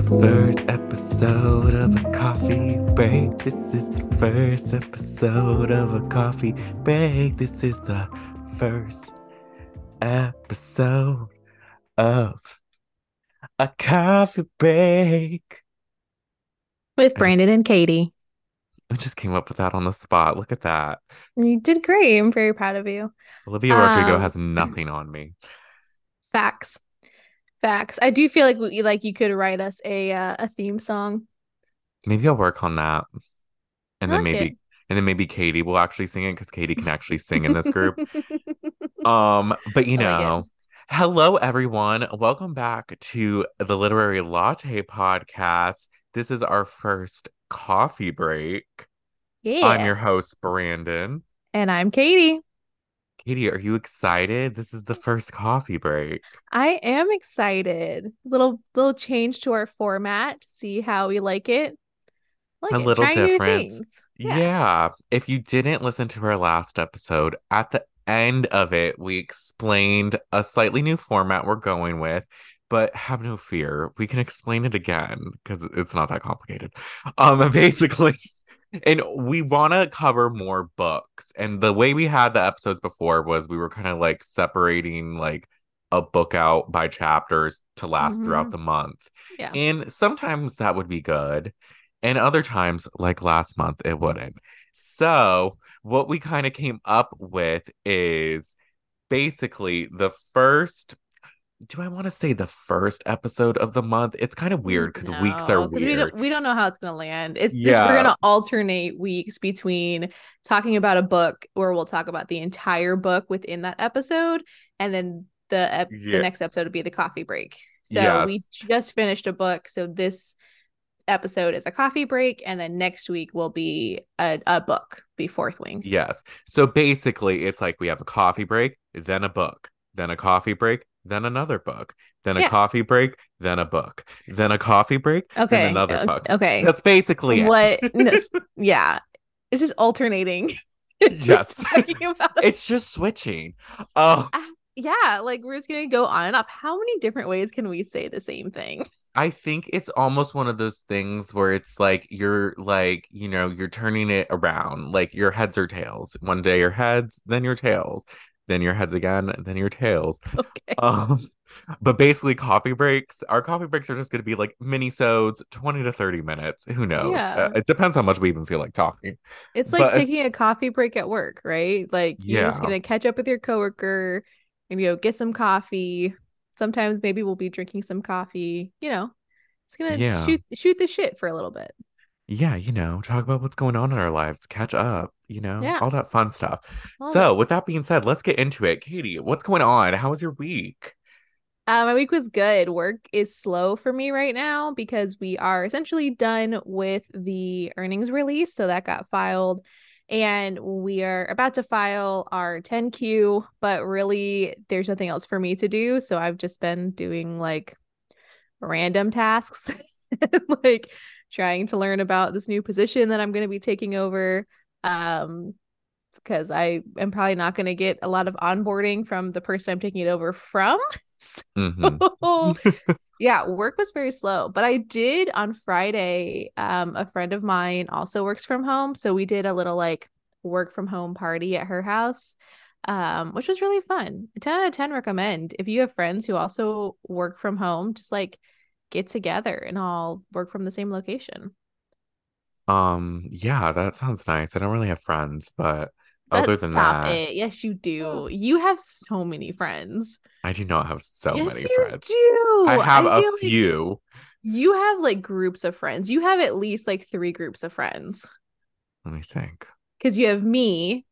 the first episode of a coffee break. This is the first episode of a coffee break. This is the first episode of a coffee break. with Brandon and Katy. I just came up with that on the spot. Look at that. You did great. I'm very proud of you. Olivia Rodrigo Um, has nothing on me. Facts. Facts. I do feel like we, like you could write us a uh, a theme song. Maybe I'll work on that. And I then like maybe it. and then maybe Katy will actually sing it because Katy can actually sing in this group. Um, but you I like know, hello everyone. Welcome back to the Literary Latte Podcast. This is our first coffee break. yeah. I'm your host, Brandon. and I'm Katy. Katy, are you excited? This is the first coffee break. I am excited. Little little change to our format. See how we like it. Like A it. little Trying different. things. Yeah. If you didn't listen to our last episode, at the end of it, we explained a slightly new format we're going with, but have no fear. We can explain it again because it's not that complicated. Um, basically, and we want to cover more books. And the way we had the episodes before was we were kind of like separating like a book out by chapters to last throughout Mhm. the month. Yeah. And sometimes that would be good. And other times, like last month, it wouldn't. So, what we kind of came up with is basically the first. Do I want to say the first episode of the month? It's kind of mm, weird because weeks are No, 'cause we weird. don't we don't know how it's gonna land. It's just we're gonna alternate weeks between talking about a book where we'll talk about the entire book within that episode, and then the ep- Yeah. the next episode would be the coffee break. So we just finished a book, so this episode is a coffee break, and then next week will be a, a book, be fourth wing. Yes. So basically, it's like we have a coffee break, then a book, then a coffee break, then another book, then a Yeah. coffee break, then a book, then a coffee break, Okay. then another book. Okay. That's basically it. What? no, yeah. It's just alternating. It's Yes. just about it's just switching. Oh, ah, yeah, like we're just gonna go on and off. How many different ways can we say the same thing? I think it's almost one of those things where it's like you're like, you know, you're turning it around, like your heads or tails. One day your heads, then your tails, then your heads again, then your tails. Okay. Um, but basically, coffee breaks. Our coffee breaks are just going to be like mini sodes, twenty to thirty minutes. Who knows? Yeah. Uh, it depends how much we even feel like talking. It's like but taking a coffee break at work, right? Like you're just gonna catch up with your coworker and you know get some coffee. Sometimes maybe we'll be drinking some coffee, you know. It's gonna Yeah. shoot shoot the shit for a little bit. Yeah, you know, talk about what's going on in our lives, catch up, you know, Yeah. all that fun stuff. So, with that being said, let's get into it. Katy, what's going on? How was your week? Uh, my week was good. Work is slow for me right now because we are essentially done with the earnings release. So that got filed. And we are about to file our 10Q, but really there's nothing else for me to do. So I've just been doing like random tasks, like trying to learn about this new position that I'm going to be taking over. Um, because I am probably not going to get a lot of onboarding from the person I'm taking it over from. So Mhm. yeah, work was very slow, but I did on Friday. Um, a friend of mine also works from home, so we did a little like work from home party at her house, um, which was really fun. Ten out of ten recommend if you have friends who also work from home, just like get together and all work from the same location. Um, yeah, that sounds nice. I don't really have friends, but other than stop that, it. Yes, you do. You have so many friends. I do not have so yes, many you friends. do. I have I a feel like few. You have like groups of friends. You have at least like three groups of friends. Let me think. because you have me,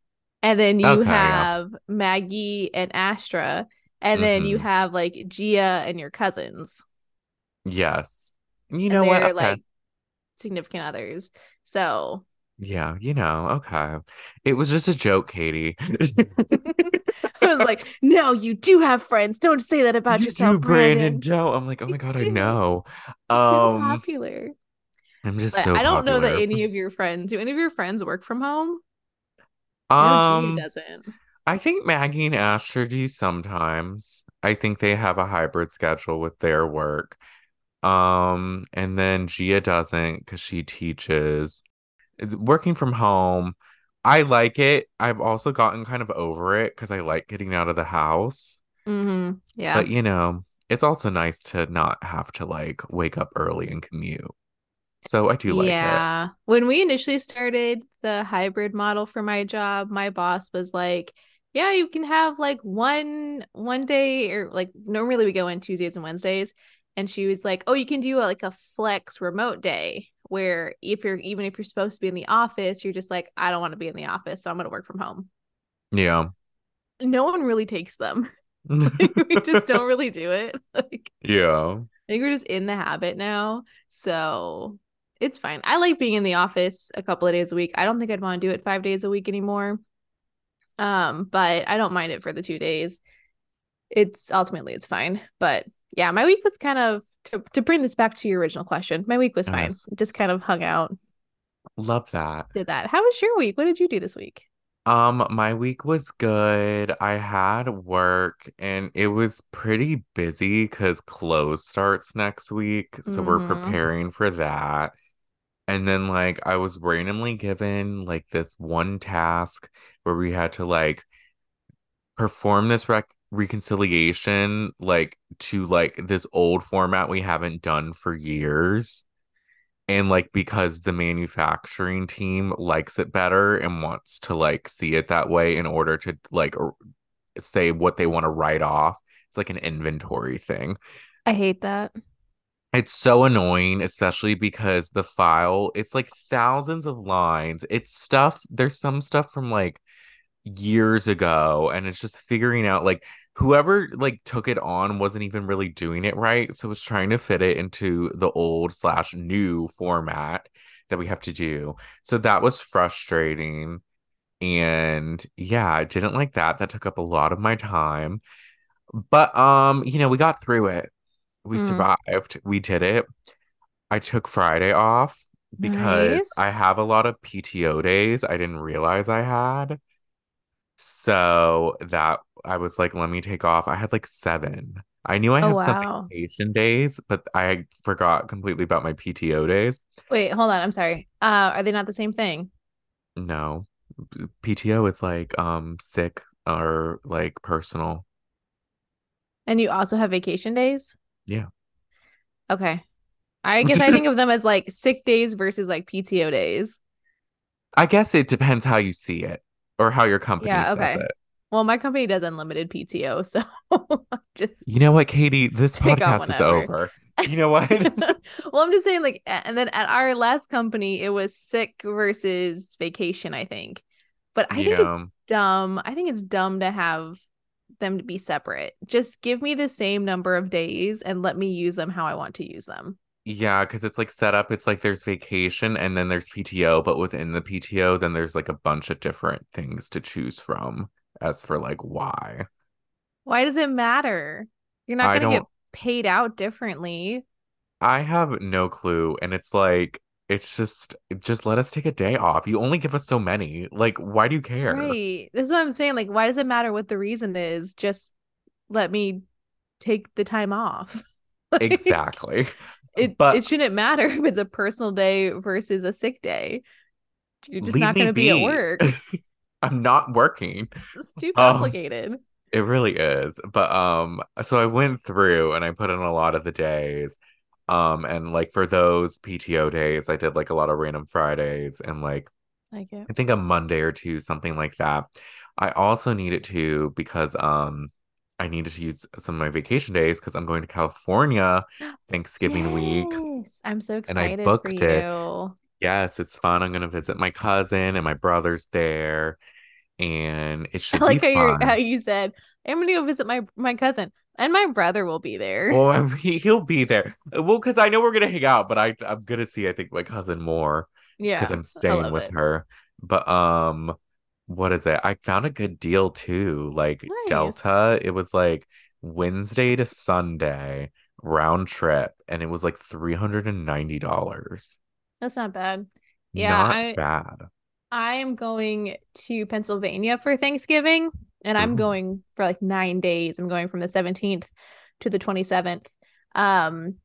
and then you Okay, yeah. have Maggie and Astra, and then you Mhm. have like Gia and your cousins. Yes. You know what? they're Okay. like significant others. So Yeah, you know, okay. It was just a joke, Katy. I was like, no, you do have friends. Don't say that about you yourself, do, Brandon. Don't. I'm like, oh You my god, I know. so Um, popular. I'm just But so I don't know that any of your friends. Do any of your friends work from home? Um, Gia doesn't. I think Maggie and Asher do sometimes. I think they have a hybrid schedule with their work. Um, and then Gia doesn't because she teaches. It's working from home. I like it. I've also gotten kind of over it because I like getting out of the house. Mm-hmm. Yeah. But you know, it's also nice to not have to like wake up early and commute. So I do like it. yeah. When we initially started the hybrid model for my job, my boss was like, "Yeah, you can have like one one day or like normally we go in Tuesdays and Wednesdays." And she was like, "Oh, you can do a, like a flex remote day where if you're even if you're supposed to be in the office, you're just like, I don't want to be in the office, so I'm going to work from home." Yeah. No one really takes them. we just don't really do it. Like Yeah. I think we're just in the habit now. So it's fine. I like being in the office a couple of days a week. I don't think I'd want to do it five days a week anymore. Um, but I don't mind it for the two days. It's ultimately it's fine. But yeah, my week was kind of to, to bring this back to your original question. My week was fine. Just kind of hung out, Love that. did that. How was your week? What did you do this week? Um, my week was good. I had work and it was pretty busy because close starts next week. So we're Mhm. preparing for that. And then like I was randomly given like this one task where we had to like perform this rec reconciliation like to like this old format we haven't done for years. And like because the manufacturing team likes it better and wants to like see it that way in order to like say what they want to write off. It's like an inventory thing. I hate that. It's so annoying, especially because the file, it's like thousands of lines. It's stuff, there's some stuff from like years ago, and it's just figuring out like whoever like took it on wasn't even really doing it right. So it's trying to fit it into the old slash new format that we have to do. So that was frustrating. And yeah, I didn't like that. That took up a lot of my time. But um, you know, we got through it. We Mm. survived. We did it. I took Friday off because I have a lot of PTO days I didn't realize I had. So that I was like, let me take off. I had like seven. I knew I Oh had some vacation days, but I forgot completely about my PTO days. Wait, hold on. I'm sorry. Uh, are they not the same thing? No. PTO is like um sick or like personal. And you also have vacation days? Yeah. Okay. I guess I think of them as like sick days versus like PTO days. I guess it depends how you see it or how your company Yeah, says okay. it. Well, my company does unlimited PTO, so just You know what, Katy? This podcast is over. You know what? well, I'm just saying, like, and then at our last company, it was sick versus vacation, I think. But I think it's dumb. I think it's dumb to have them to be separate. Just give me the same number of days and let me use them how I want to use them. Yeah, because it's like set up, it's like there's vacation and then there's PTO, but within the PTO, then there's like a bunch of different things to choose from as for like why. Why does it matter? You're not I to get paid out differently. I have no clue. And it's like, it's just, just let us take a day off. You only give us so many. Like, why do you care? Right. This is what I'm saying. Like, why does it matter what the reason is? Just let me take the time off. Like, Exactly. It But it shouldn't matter if it's a personal day versus a sick day. You're just not going to be at work. I'm not working. It's too Um, complicated. It really is. But um so I went through and I put in a lot of the days. Um and like for those PTO days, I did like a lot of random Fridays and like Like it. I think a Monday or two, something like that. I also needed to because um I needed to use some of my vacation days because I'm going to California Thanksgiving week I'm so and I excited for booked it. you. Yes, it's fun. I'm gonna visit my cousin and my brother's there and it I should be like how you how you said, I'm gonna go visit my my cousin and my brother will be there. Well, I'm- he he'll be there. Well, because I know we're gonna hang out, but I I'm gonna see I think my cousin more Yeah. because I'm staying with it. her. But um, what is it? I found a good deal too. Like Nice. Delta, it was like Wednesday to Sunday round trip, and it was like three hundred and ninety dollars. That's not bad. Yeah, Not I bad. I am going to Pennsylvania for Thanksgiving, and I'm Ooh. going for like nine days. I'm going from the 17th to the 27th. Um,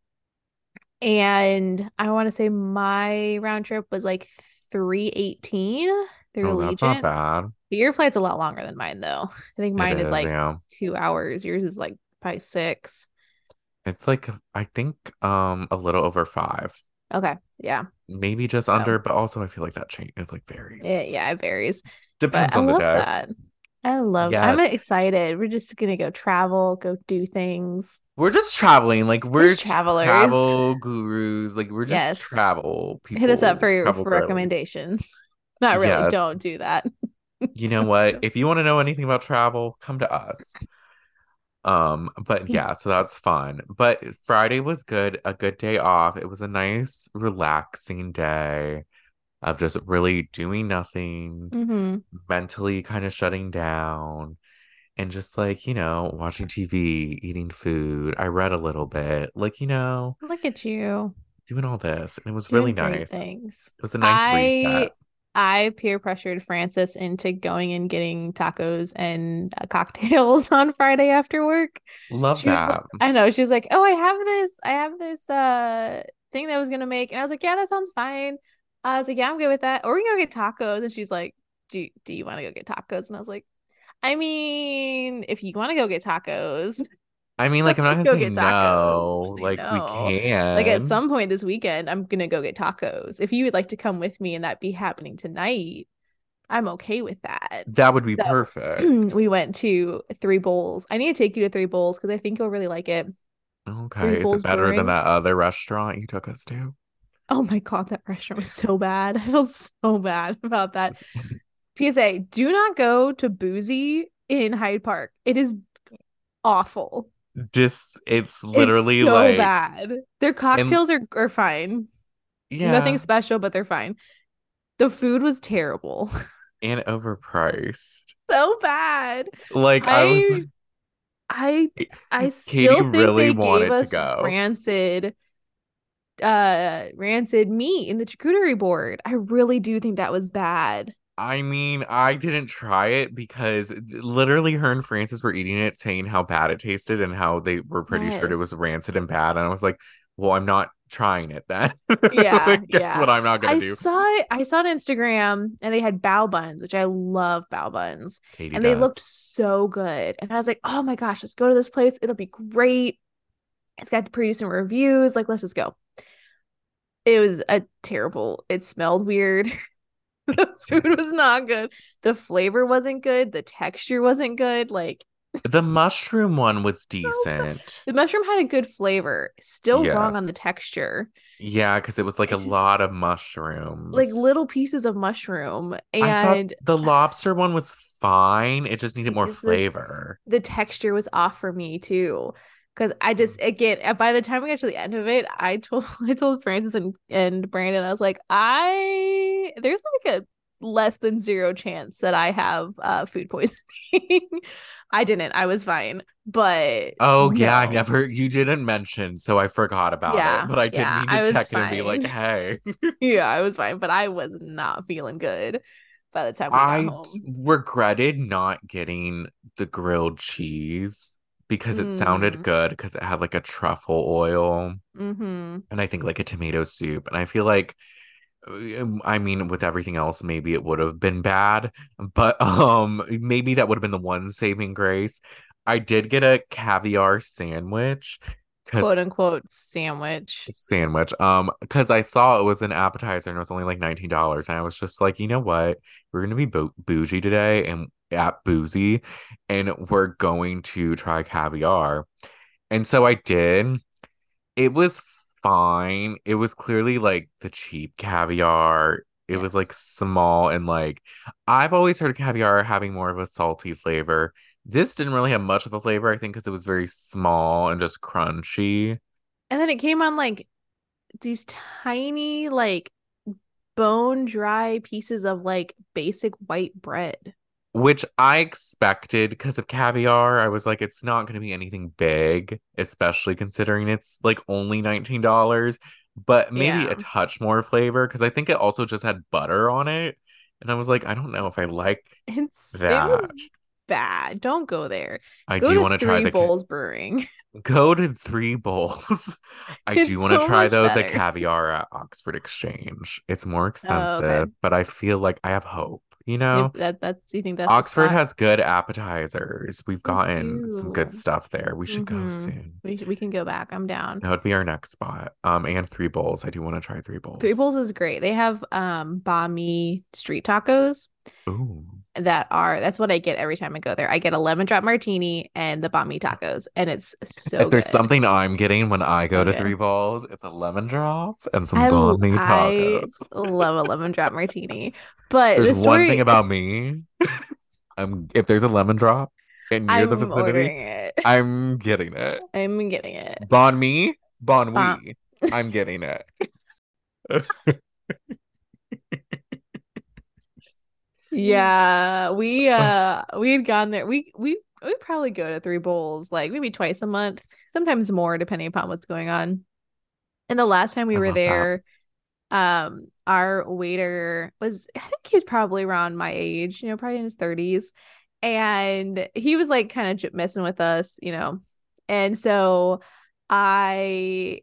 And I want to say my round trip was like 318 through Oh, that's not Allegiant. bad. Your flight's a lot longer than mine though. I think mine is is, like yeah. two hours. Yours is like probably six. It's like I think um a little over five. Okay. Yeah. Maybe just So- under, but also I feel like that change it like varies. It, yeah, it varies. Depends but I on the love day. that. I love that. I'm excited. We're just gonna go travel, go do things. We're just traveling, like we're just travelers. travel gurus, like we're just Yes. travel people. Hit us up for, for recommendations. Not really. Yes. Don't do that. You know what? If you want to know anything about travel, come to us. Um, but yeah, so that's fun. But Friday was good, a good day off. It was a nice, relaxing day of just really doing nothing, hmm mentally kind of shutting down, and just like, you know, watching TV, eating food. I read a little bit, like, you know, Look at you. doing all this. And it was really doing great nice. It was a nice I reset. I peer pressured Frances into going and getting tacos and uh, cocktails on Friday after work. Love She was like- that. I know. She was like, "Oh, I have this. I have this uh thing that I was gonna make," and I was like, "Yeah, that sounds fine." I was like, "Yeah, I'm good with that." Or we can go get tacos, and she's like, "Do Do you want to go get tacos?" And I was like, "I mean, if you want to go get tacos, I mean, like, I'm not gonna say get tacos. no. Like, no. we can. like at some point this weekend, I'm gonna go get tacos. If you would like to come with me and that be happening tonight, I'm okay with that." That would be So- perfect. we went to Three Bowls. I need to take you to Three Bowls because I think you'll really like it. Okay. Is Bowls it better Brewing. than that other restaurant you took us to? Oh my god, that restaurant was so bad. I feel so bad about that. PSA, do not go to Boozy in Hyde Park. It is awful. Just it's literally it's so like bad. Their cocktails are, are fine. yeah, Nothing special, but they're fine. The food was terrible. and overpriced. so bad. Like I, was I I Katy still think really they wanted gave to go. rancid uh rancid meat in the charcuterie board. I really do think that was bad. I mean, I didn't try it because literally her and Francis were eating it, saying how bad it tasted and how they were pretty sure it was rancid and bad. And I was like, well, I'm not trying it then. Yeah, Guess yeah. what I'm not gonna do? I do. saw it I saw it on Instagram and they had bao buns, which I love bao buns. Katy and they looked so good. And I was like, oh my gosh, let's go to this place. It'll be great. It's got pretty decent reviews. Like, let's just go. It was a terrible, it smelled weird. the food was not good. The flavor wasn't good. The texture wasn't good. Like, The mushroom one was decent. the mushroom had a good flavor. Still wrong on the texture. Yeah, because it was like a lot of mushrooms. Like little pieces of mushroom. I And the lobster one was fine. It just needed more Is the- flavor. the texture was off for me too because i just again by the time we got to the end of it i told i told francis and, and brandon i was like i there's like a less than zero chance that i have uh food poisoning. I didn't. I was fine. But Oh yeah, I never you didn't mention, so I forgot about Yeah, it. But I did yeah, need to check in and be like, hey. yeah i was fine but i was not feeling good by the time we I regretted not getting the grilled cheese because it sounded Mm. good because it had like a truffle oil mm-hmm and I think like a tomato soup. And I feel like um, I mean with everything else maybe it would have been bad, but um maybe that would have been the one saving grace. I did get a caviar sandwich quote unquote sandwich sandwich. Um, because I saw it was an appetizer and it was only like nineteen dollars, and I was just like, you know what, we're gonna be bo- bougie today and at boozy, and we're going to try caviar, and so I did. It was fine. It was clearly like the cheap caviar. It was like small and like I've always heard of caviar having more of a salty flavor. This didn't really have much of a flavor, I think, because it was very small and just crunchy. And then it came on like these tiny, like bone dry pieces of like basic white bread. which I expected because of caviar. I was like, it's not going to be anything big, especially considering it's like only $19, but maybe Yeah. a touch more flavor because I think it also just had butter on it. And I was like, I don't know if I like It's that. it was bad. Don't go there. I Go do want to try Three the ca- Bowls Brewing. go to Three Bowls. I It's do want to so try though the caviar at Oxford Exchange. It's more Oh, expensive, okay. but I feel like I have hope. You know, that that's you think that's Oxford has good appetizers. We've gotten some good stuff there. We should go Mhm. soon. We we can go back. I'm down. That would be our next spot. Um, and Three Bowls. I do want to try Three Bowls. Three Bowls is great. They have um banh mi street tacos Ooh. That are that's what I get every time I go there. I get a lemon drop martini and the banh mi tacos, and it's so if there's good. something I'm getting when I go to. Three Bowls, it's a lemon drop and some I, l- banh mi I tacos. love a lemon drop martini, but There's the story one thing about me. I'm if there's a lemon drop and near I'm the vicinity, it. I'm getting it. I'm getting it. Bon mi, bon Bon- oui. I'm getting it. Yeah, we uh we had gone there. We we we probably go to Three Bowls like maybe twice a month, sometimes more depending upon what's going on. And the last time we I were love that. there, um our waiter was I think he was probably around my age, you know, probably in his 30s. And he was like kind of messing with us, you know. And so I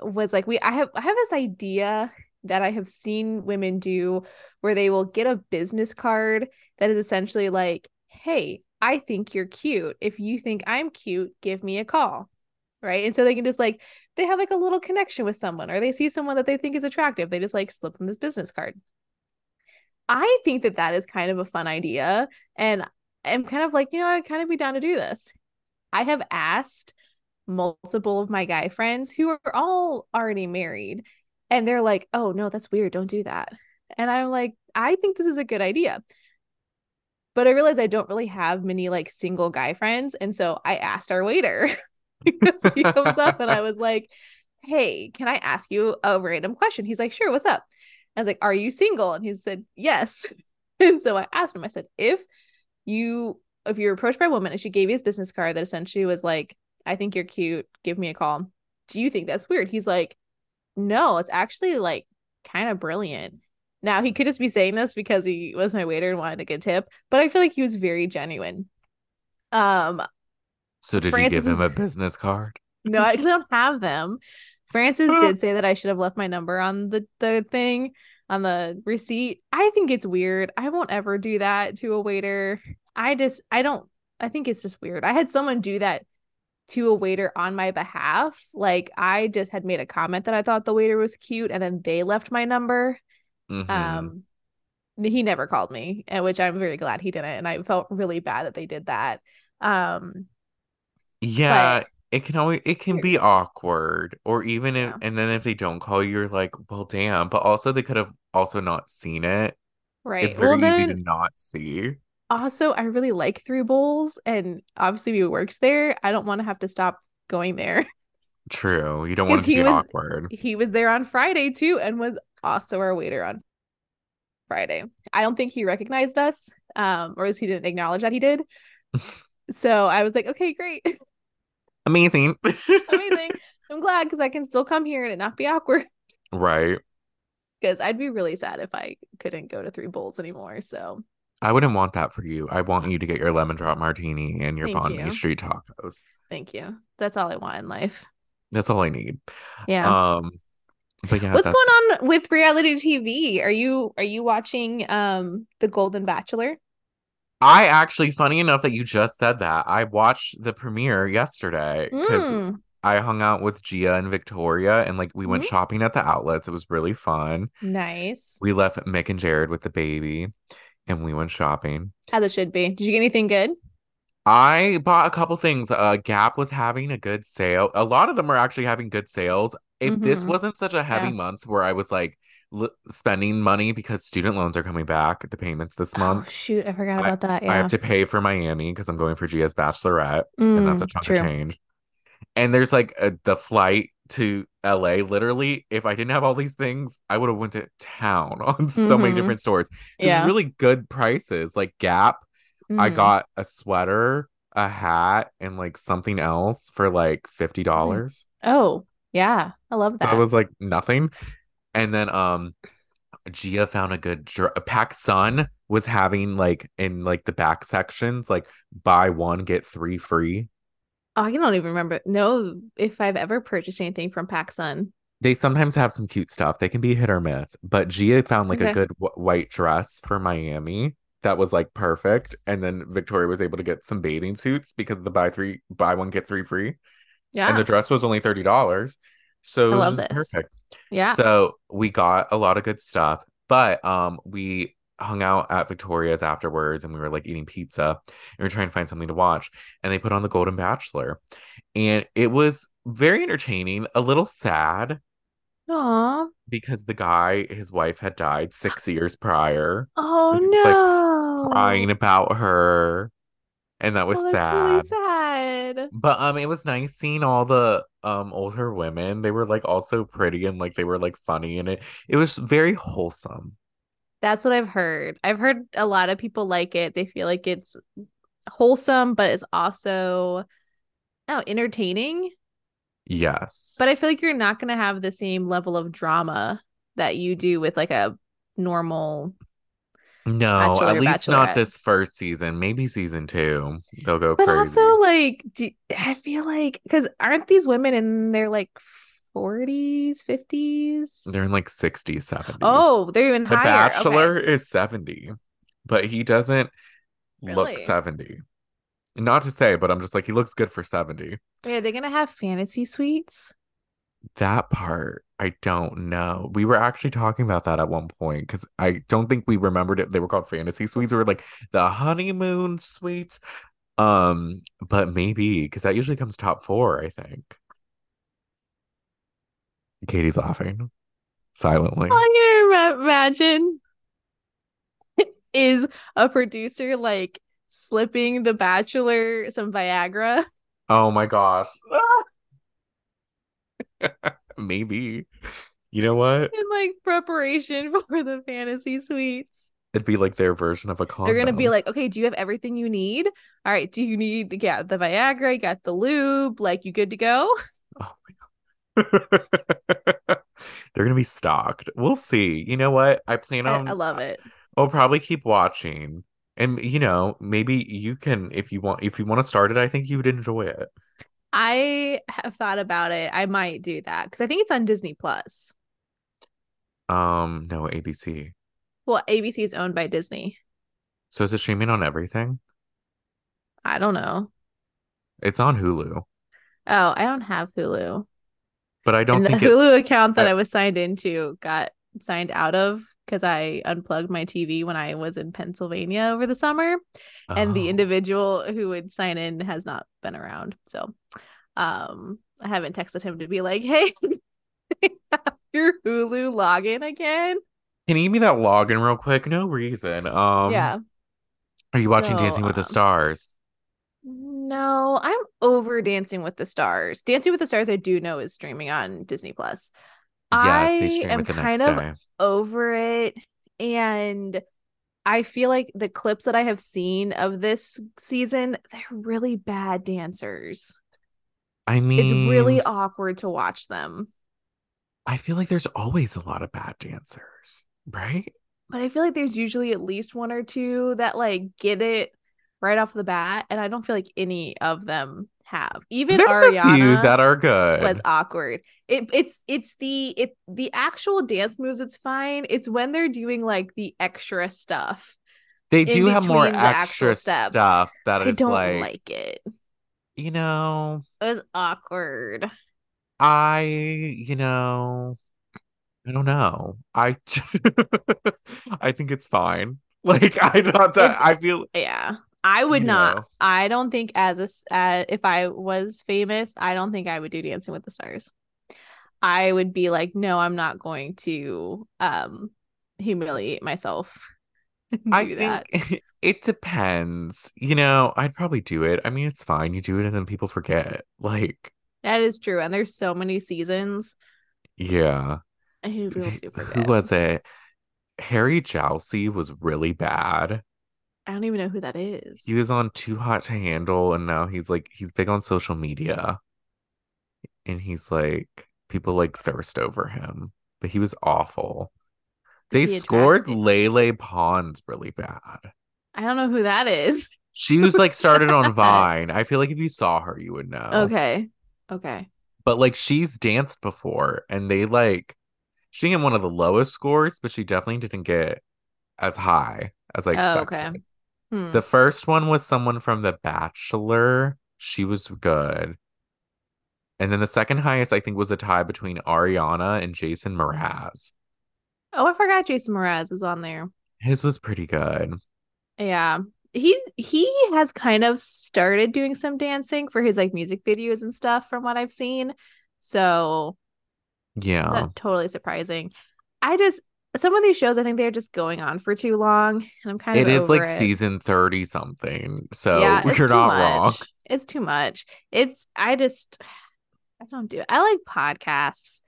was like we I have I have this idea that I have seen women do where they will get a business card that is essentially like, "Hey, I think you're cute. If you think I'm cute, give me a call." Right? And so they can just like they have like a little connection with someone or they see someone that they think is attractive. They just like slip them this business card. I think that that is kind of a fun idea and I'm kind of like, you know, I'd kind of be down to do this. I have asked multiple of my guy friends who are all already married and they're like, "Oh, no, that's weird. Don't do that." And I'm like, "I think this is a good idea." But I realize I don't really have many like single guy friends, and so I asked our waiter because he comes up and I was like, "Hey, can I ask you a random question?" He's like, "Sure, what's up?" I was like, "Are you single?" And he said, "Yes." And so I asked him, I said, "If you if you're approached by a woman and she gave you his business card that essentially was like, I think you're cute, give me a call. Do you think that's weird? He's like, No, it's actually like kind of brilliant. Now he could just be saying this because he was my waiter and wanted a good tip, but I feel like he was very genuine. Um, So did Francis you give him a business card? no, I don't have them. Francis did say that I should have left my number on the the thing on the receipt. I think it's weird. I won't ever do that to a waiter. I just I don't I think it's just weird. I had someone do that to a waiter on my behalf. Like I just had made a comment that I thought the waiter was cute and then they left my number. Mhm. Um he never called me, and which I'm very glad he didn't and I felt really bad that they did that. Um yeah, it can always it can be awkward, or even if Yeah. and then if they don't call you, you're like, well, damn. But also they could have also not seen it. right. It's very well easy to not see. Also I really like Three Bowls and obviously he works there. I don't want to have to stop going there. True. You don't want to be was- awkward. he was there on Friday too and was also our waiter on Friday. I don't think he recognized us, um, or at least he didn't acknowledge that he did. so I was like, okay, great, Amazing. amazing. I'm glad because I can still come here and it not be awkward. Right. Because I'd be really sad if I couldn't go to Three Bowls anymore. So I wouldn't want that for you. I want you to get your lemon drop martini and your Thank you. street tacos. thank you. That's all I want in life. That's all I need. Yeah. Um, but yeah, What's that's going on with reality TV? Are you are you watching um The Golden Bachelor? I actually, funny enough that you just said that. I watched the premiere yesterday because Mm, I hung out with Gia and Victoria and like we went Mhm. shopping at the outlets. It was really fun. nice. We left Mick and Jared with the baby and we went shopping. As it should be. Did you get anything good? I bought a couple things. Uh, Gap was having a good sale. A lot of them are actually having good sales. If this Mhm. wasn't such a heavy Yeah. month where I was like l- spending money because student loans are coming back, the payments this month. Oh month, shoot, I forgot I- about that. I have to pay for Miami because I'm going for Gia's bachelorette, and that's a Mm, chunk true. of change. And there's like a, the flight to LA. Literally, if I didn't have all these things, I would have went to town on so many Mhm. different stores. Yeah. really good prices. Like Gap, I Mhm. got a sweater, a hat, and like something else for like fifty dollars. Oh, yeah. I love So that. was like nothing. And then um Gia found a good dr- Pac Sun was having like in like the back sections like buy one get three free. Oh, I don't even remember. No, if I've ever purchased anything from PacSun. They sometimes have some cute stuff. They can be hit or miss. But Gia found like Okay. a good w- white dress for Miami that was like perfect, and then Victoria was able to get some bathing suits because the buy three buy one get three free, Yeah. and the dress was only thirty dollars. So I it was love just this. perfect. yeah. So we got a lot of good stuff, but um we hung out at Victoria's afterwards and we were like eating pizza and we were trying to find something to watch and they put on The Golden Bachelor. And it was very entertaining, a little sad Aw. because the guy, his wife had died 6 years prior, Oh he was, like, no. crying about her. And that was oh, sad. really sad. But um it was nice seeing all the um older women. They were like all so pretty and like they were like funny and it it was very wholesome. That's what I've heard. I've heard a lot of people like it. They feel like it's wholesome, but it's also oh, entertaining. Yes. But I feel like you're not going to have the same level of drama that you do with like a normal. no, at least not this first season. Maybe season two. They'll go But crazy. also, like, do, I feel like because aren't these women in their like 40s, 50s? They're in like 60s, 70s. oh, they're even the higher. Bachelor Okay. is 70, but he doesn't look 70. Not to say, but I'm just like, he looks good for 70. Wait, are they gonna have fantasy suites? That part, I don't know. We were actually talking about that at one point because I don't think we remembered it. They were called fantasy suites or like the honeymoon suites. Um, but maybe because that usually comes top four, I think. Katy's laughing silently. All I can ima- imagine is a producer like slipping the bachelor some Viagra Oh my gosh. Maybe. You know what? in like preparation for the fantasy suites. It'd be like their version of a condom. They're gonna be like, okay, do you have everything you need? All right, do you need yeah, the Viagra, you got the lube, like you good to go? They're gonna be stocked. We'll see. You know what? I plan I, on I love it. I'll probably keep watching. And you know, maybe you can if you want if you want to start it, I think you would enjoy it. I have thought about it. I might do that because I think it's on Disney Plus. Um, no, ABC. Well, ABC is owned by Disney. So is it streaming on everything? I don't know. It's on Hulu. Oh, I don't have Hulu. But I don't and the think it Hulu account that I- I was signed into got signed out of because I unplugged my TV when I was in Pennsylvania over the summer. And the Oh. individual who would sign in has not been around. So um I haven't texted him to be like, hey, your Hulu login again. Can you give me that login real quick? No reason. Um yeah. Are you watching So, Dancing with the um, Stars? No, I'm over Dancing with the Stars. Dancing with the Stars, I do know is streaming on Disney Plus. Yes, I am kind of day. over it and I feel like the clips that I have seen of this season, they're really bad dancers. I mean, It's really awkward to watch them. I feel like there's always a lot of bad dancers, right? But I feel like there's usually at least one or two that like get it right off the bat, and I don't feel like any of them have. Even There's a few Ariana that are good. was awkward. It it's it's the it the actual dance moves. It's fine. It's when they're doing like the extra stuff. they do have more between the actual extra stuff that I is don't like, like it. you know, It was awkward. I, you know, I don't know. I I think it's fine. Like I not that It's- I feel Yeah. I would You not. know. I don't think as a uh, if I was famous, I don't think I would do Dancing with the Stars. I would be like, no, I'm not going to um humiliate myself. I do think it depends. You know, I'd probably do it. I mean, it's fine. You do it and then people forget. Like, That is true. And there's so many seasons. yeah. Who people do Who forget. was it? Harry Jowsey was really bad. I don't even know who that is. He was on Too Hot to Handle, and now he's like he's big on social media. And he's like people like thirst over him. But he was awful. They scored? Lele Pons really bad. I don't know who that is. She was like started on Vine. I feel like if you saw her, you would know. Okay. Okay. But like she's danced before and they like she didn't get one of the lowest scores, but she definitely didn't get as high as I Oh, expected. okay. Hmm. The first one was someone from The Bachelor. She was good. And then the second highest, I think, was a tie between Ariana and Jason Mraz. Oh, I forgot Jason Mraz was on there. His was pretty good. Yeah. He he has kind of started doing some dancing for his like music videos and stuff from what I've seen. So Yeah. totally surprising. I just some of these shows I think they're just going on for too long and I'm kind It of is like it. season 30 something. So yeah, you're not much. wrong. It's too much. It's I just I don't do it. I like podcasts.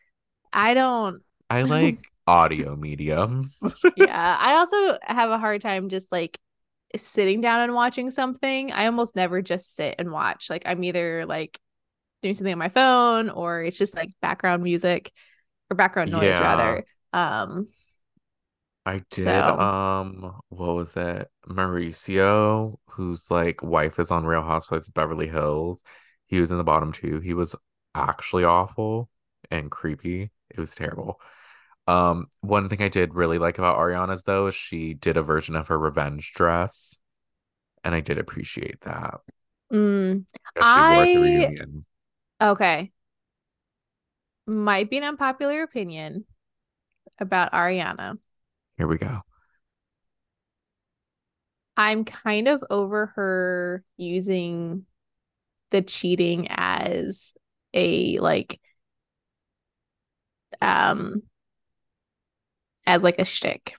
I don't I like audio mediums. yeah. I also have a hard time just like sitting down and watching something. I almost never just sit and watch. Like I'm either like doing something on my phone or it's just like background music or background noise Yeah. rather. Um I did So- um what was it? Mauricio, whose like wife is on Real Housewives of Beverly Hills. He was in the bottom two. He was actually awful and creepy. It was terrible. Um, one thing I did really like about Ariana's though is she did a version of her revenge dress, and I did appreciate that. mm, she wore at the I- okay. Might be an unpopular opinion about Ariana. Here we go. I'm kind of over her using the cheating as a like um as like a shtick.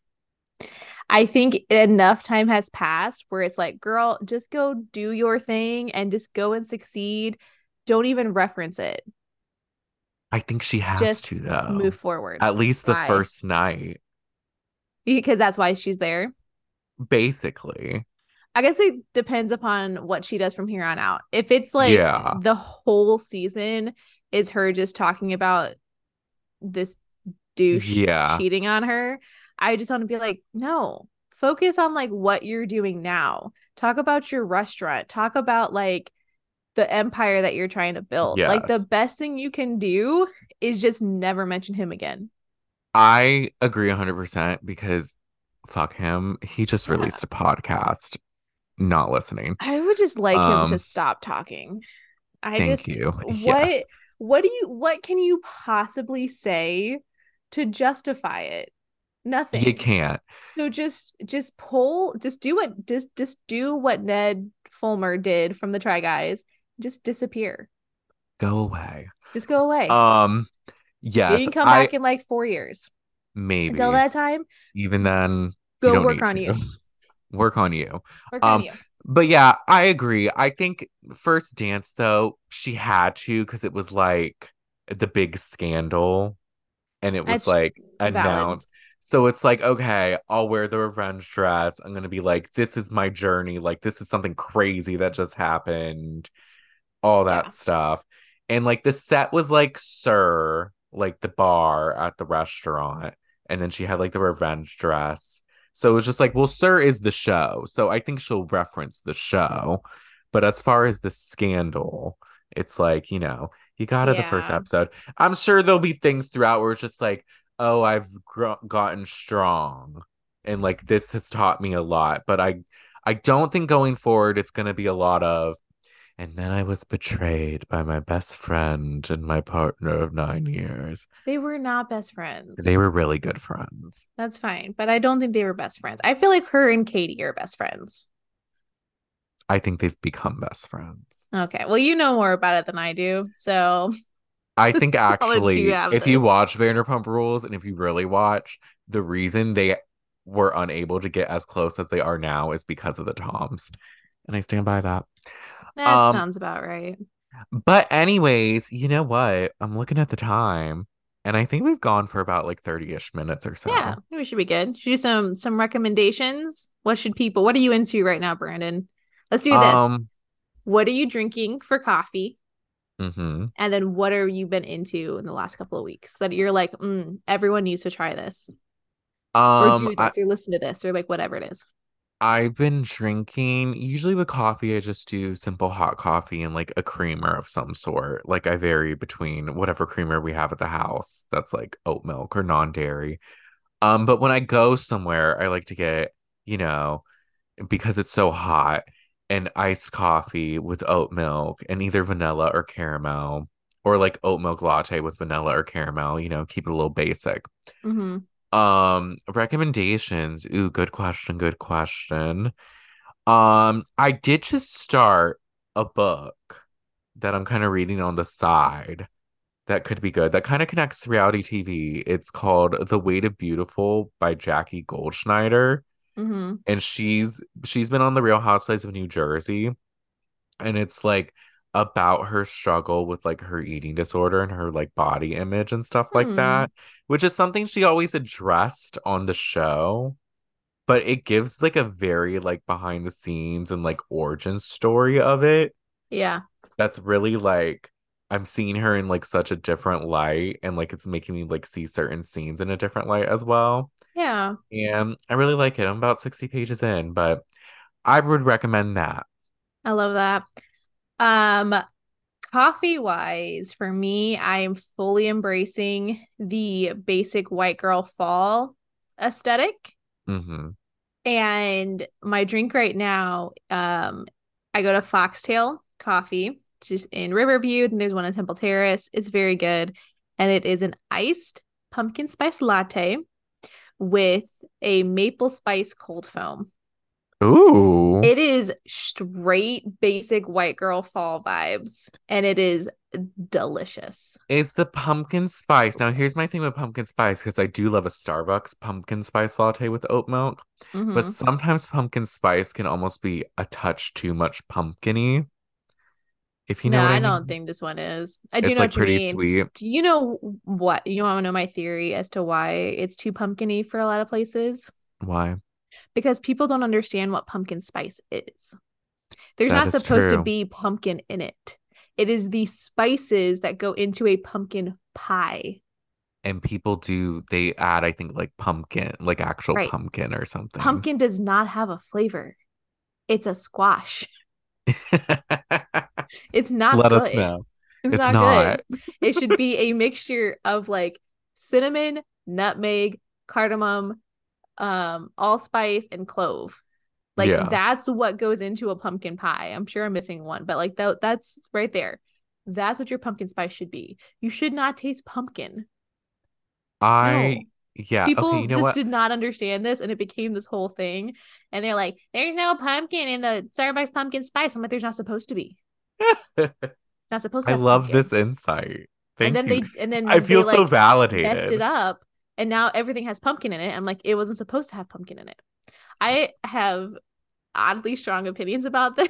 I think enough time has passed where it's like, girl, just go do your thing and just go and succeed. Don't even reference it. I think she has Just to though. Move forward. At least the Why? first night, Because that's why she's there. basically. I guess it depends upon what she does from here on out. If it's like Yeah. the whole season is her just talking about this douche Yeah. cheating on her, I just want to be like, no, focus on like what you're doing now. Talk about your restaurant. Talk about like the empire that you're trying to build. Like the best thing you can do is just never mention him again. I agree 100% because fuck him. He just Yeah. released a podcast. Not listening. I would just like him Um, to stop talking. I thank just you. what Yes. what do you what can you possibly say to justify it? Nothing. You can't. So just just pull just do what just just do what Ned Fulmer did from the Try Guys. Just disappear. Go away. Just go away. Um yes. you can come I back in like four years. maybe Until that time, even then go work on to. you. Work on you. Work on Um, you. But yeah, I agree. I think first dance though, she had to because it was like the big scandal and it was That's like announced. So it's like, okay, I'll wear the revenge dress. I'm gonna be like, this is my journey. Like, this is something crazy that just happened. All that Yeah. stuff. And like the set was like SUR, like the bar at the restaurant. And then she had like the revenge dress. So it was just like, well, SUR is the show. So I think she'll reference the show. But as far as the scandal, it's like, you know, you got it the first episode. I'm sure there'll be things throughout where it's just like, oh, I've gr- gotten strong. And like this has taught me a lot. But I I don't think going forward it's gonna be a lot of and then I was betrayed by my best friend and my partner of nine years. They were not best friends. They were really good friends. That's fine, but I don't think they were best friends. I feel like her and Katie are best friends. I think they've become best friends. Okay, well, you know more about it than I do, so I think you actually, have if you watch Vanderpump Rules and if you really watch, the reason they were unable to get as close as they are now is because of the Toms. And I stand by that. that Um, sounds about right. But, anyways, you know what? I'm looking at the time and I think we've gone for about like 30 ish minutes or so. Yeah, we should be good. Should do some some recommendations. What should people? What are you into right now, Brandon? Let's do this. Um, what are you drinking for coffee? mhm. And then what are you been into in the last couple of weeks that you're like, mm, everyone needs to try this? or Um, do that I, if you're listening to this or like whatever it is. I've been drinking, usually with coffee, I just do simple hot coffee and like a creamer of some sort. Like I vary between whatever creamer we have at the house that's like oat milk or non-dairy. Um, but when I go somewhere, I like to get, you know, because it's so hot, an iced coffee with oat milk and either vanilla or caramel, or like oat milk latte with vanilla or caramel, you know, keep it a little basic. Mm-hmm. Um, recommendations. Ooh, good question, good question. Um, I did just start a book that I'm kind of reading on the side that could be good. That kind of connects to reality TV. It's called The Way to Beautiful by Jackie Goldschneider. Mm-hmm. And she's she's been on the Real Housewives of New Jersey. And it's like about her struggle with like her eating disorder and her like body image and stuff like Hmm. that, which is something she always addressed on the show but it gives like a very like behind the scenes and like origin story of it Yeah. that's really like I'm seeing her in like such a different light and like it's making me like see certain scenes in a different light as well. Yeah. And I really like it. I'm about 60 pages in, but I would recommend that. I love that. Um, coffee wise, for me, I am fully embracing the basic white girl fall aesthetic. hmm And my drink right now, um, I go to Foxtail Coffee, just in Riverview. And there's one in Temple Terrace. It's very good. And it is an iced pumpkin spice latte with a maple spice cold foam. Ooh. It is straight basic white girl fall vibes. And it is delicious. is the pumpkin spice. Now, here's my thing with pumpkin spice because I do love a Starbucks pumpkin spice latte with oat milk. But Mhm. sometimes pumpkin spice can almost be a touch too much pumpkiny. If you know no, what I, I mean. don't think this one is. I do it's know like what you pretty mean. sweet. Do you know what? You want to know my theory as to why it's too pumpkiny for a lot of places? Why? Because people don't understand what pumpkin spice is. There's That not is supposed to be pumpkin in it. It is the spices that go into a pumpkin pie. And people do they add, I think, like pumpkin, like actual Right. pumpkin or something. Pumpkin does not have a flavor. It's a squash. It's not Let good. us know. It's, It's not, not. good. It should be a mixture of like cinnamon, nutmeg, cardamom, um, allspice, and clove. Like Yeah. that's what goes into a pumpkin pie. I'm sure I'm missing one, but like that that's right there. That's what your pumpkin spice should be. You should not taste pumpkin. I yeah, People okay, you know just what? did not understand this and it became this whole thing. And they're like, there's no pumpkin in the Starbucks pumpkin spice. I'm like, there's not supposed to be. Not supposed to I love pumpkin. this insight. Thank and then you. they and then I feel they, so like, validated. messed it up and now everything has pumpkin in it. I'm like, it wasn't supposed to have pumpkin in it. I have oddly strong opinions about this.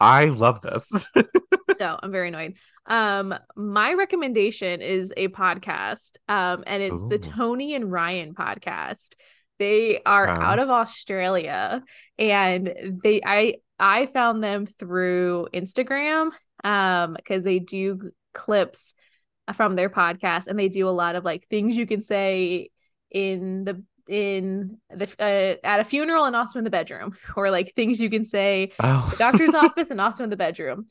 I love this. so I'm very annoyed. Um, my recommendation is a podcast. Um, and it's the Tony and Ryan podcast. They are out of Australia and they I I found them through Instagram um because they do clips from their podcast and they do a lot of like things you can say in the in the uh, at a funeral and also in the bedroom or like things you can say oh. the doctor's office and also in the bedroom.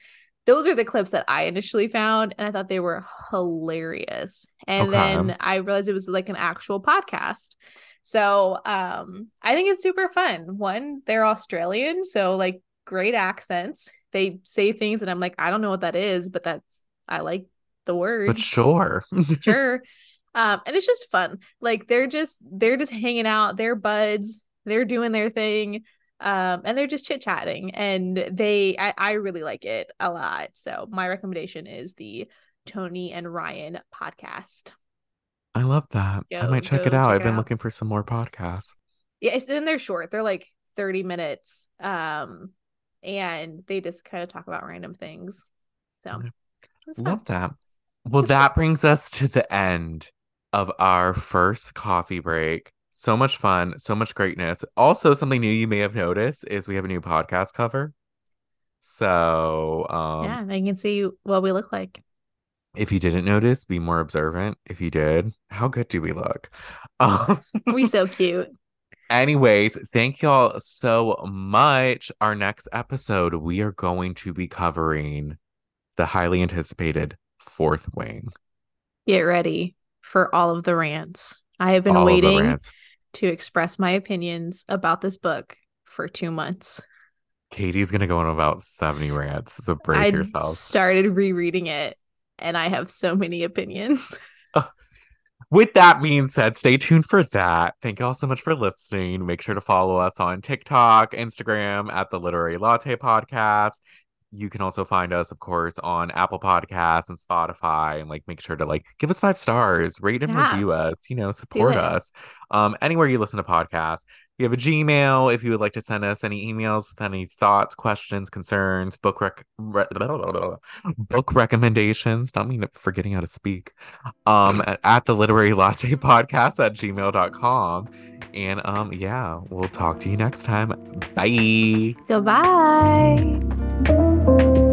Those are the clips that I initially found, and I thought they were hilarious. And Okay. then I realized it was like an actual podcast. So um I think it's super fun. One, they're Australian, so like great accents. They say things and I'm like, I don't know what that is, but that's I like the word but sure. sure um and it's just fun like they're just they're just hanging out they're buds they're doing their thing um and they're just chit-chatting and they I, I really like it a lot so my recommendation is the tony and ryan podcast I love that. I might check it out. check I've it been out. looking for some more podcasts. yeah it's and they're short they're like 30 minutes um and they just kind of talk about random things so Okay. it's fun. Love that. Well, that brings us to the end of our first coffee break. So much fun, so much greatness. Also, something new you may have noticed is we have a new podcast cover. So, um, yeah they can see what we look like If you didn't notice, be more observant. If you did, how good do we look? Um, we so cute. Anyways, thank y'all so much. Our next episode, we are going to be covering the highly anticipated fourth wing. Get ready for all of the rants. I have been all waiting to express my opinions about this book for two months. Katy's gonna go on about 70 rants, so brace I yourself. Started rereading it and I have so many opinions. With that being said, stay tuned for that. Thank you all so much for listening. Make sure to follow us on TikTok, Instagram at the Literary Latte Podcast you can also find us, of course, on Apple Podcasts and Spotify, and like make sure to like give us five stars, rate and yeah. review us, you know, support us. Um, anywhere you listen to podcasts. We have a Gmail if you would like to send us any emails with any thoughts, questions, concerns, book rec- re- book recommendations. Not mean forgetting how to speak. Um, at the literary latte podcast at gmail.com. And um, yeah, we'll talk to you next time. Bye. Goodbye. Thank you.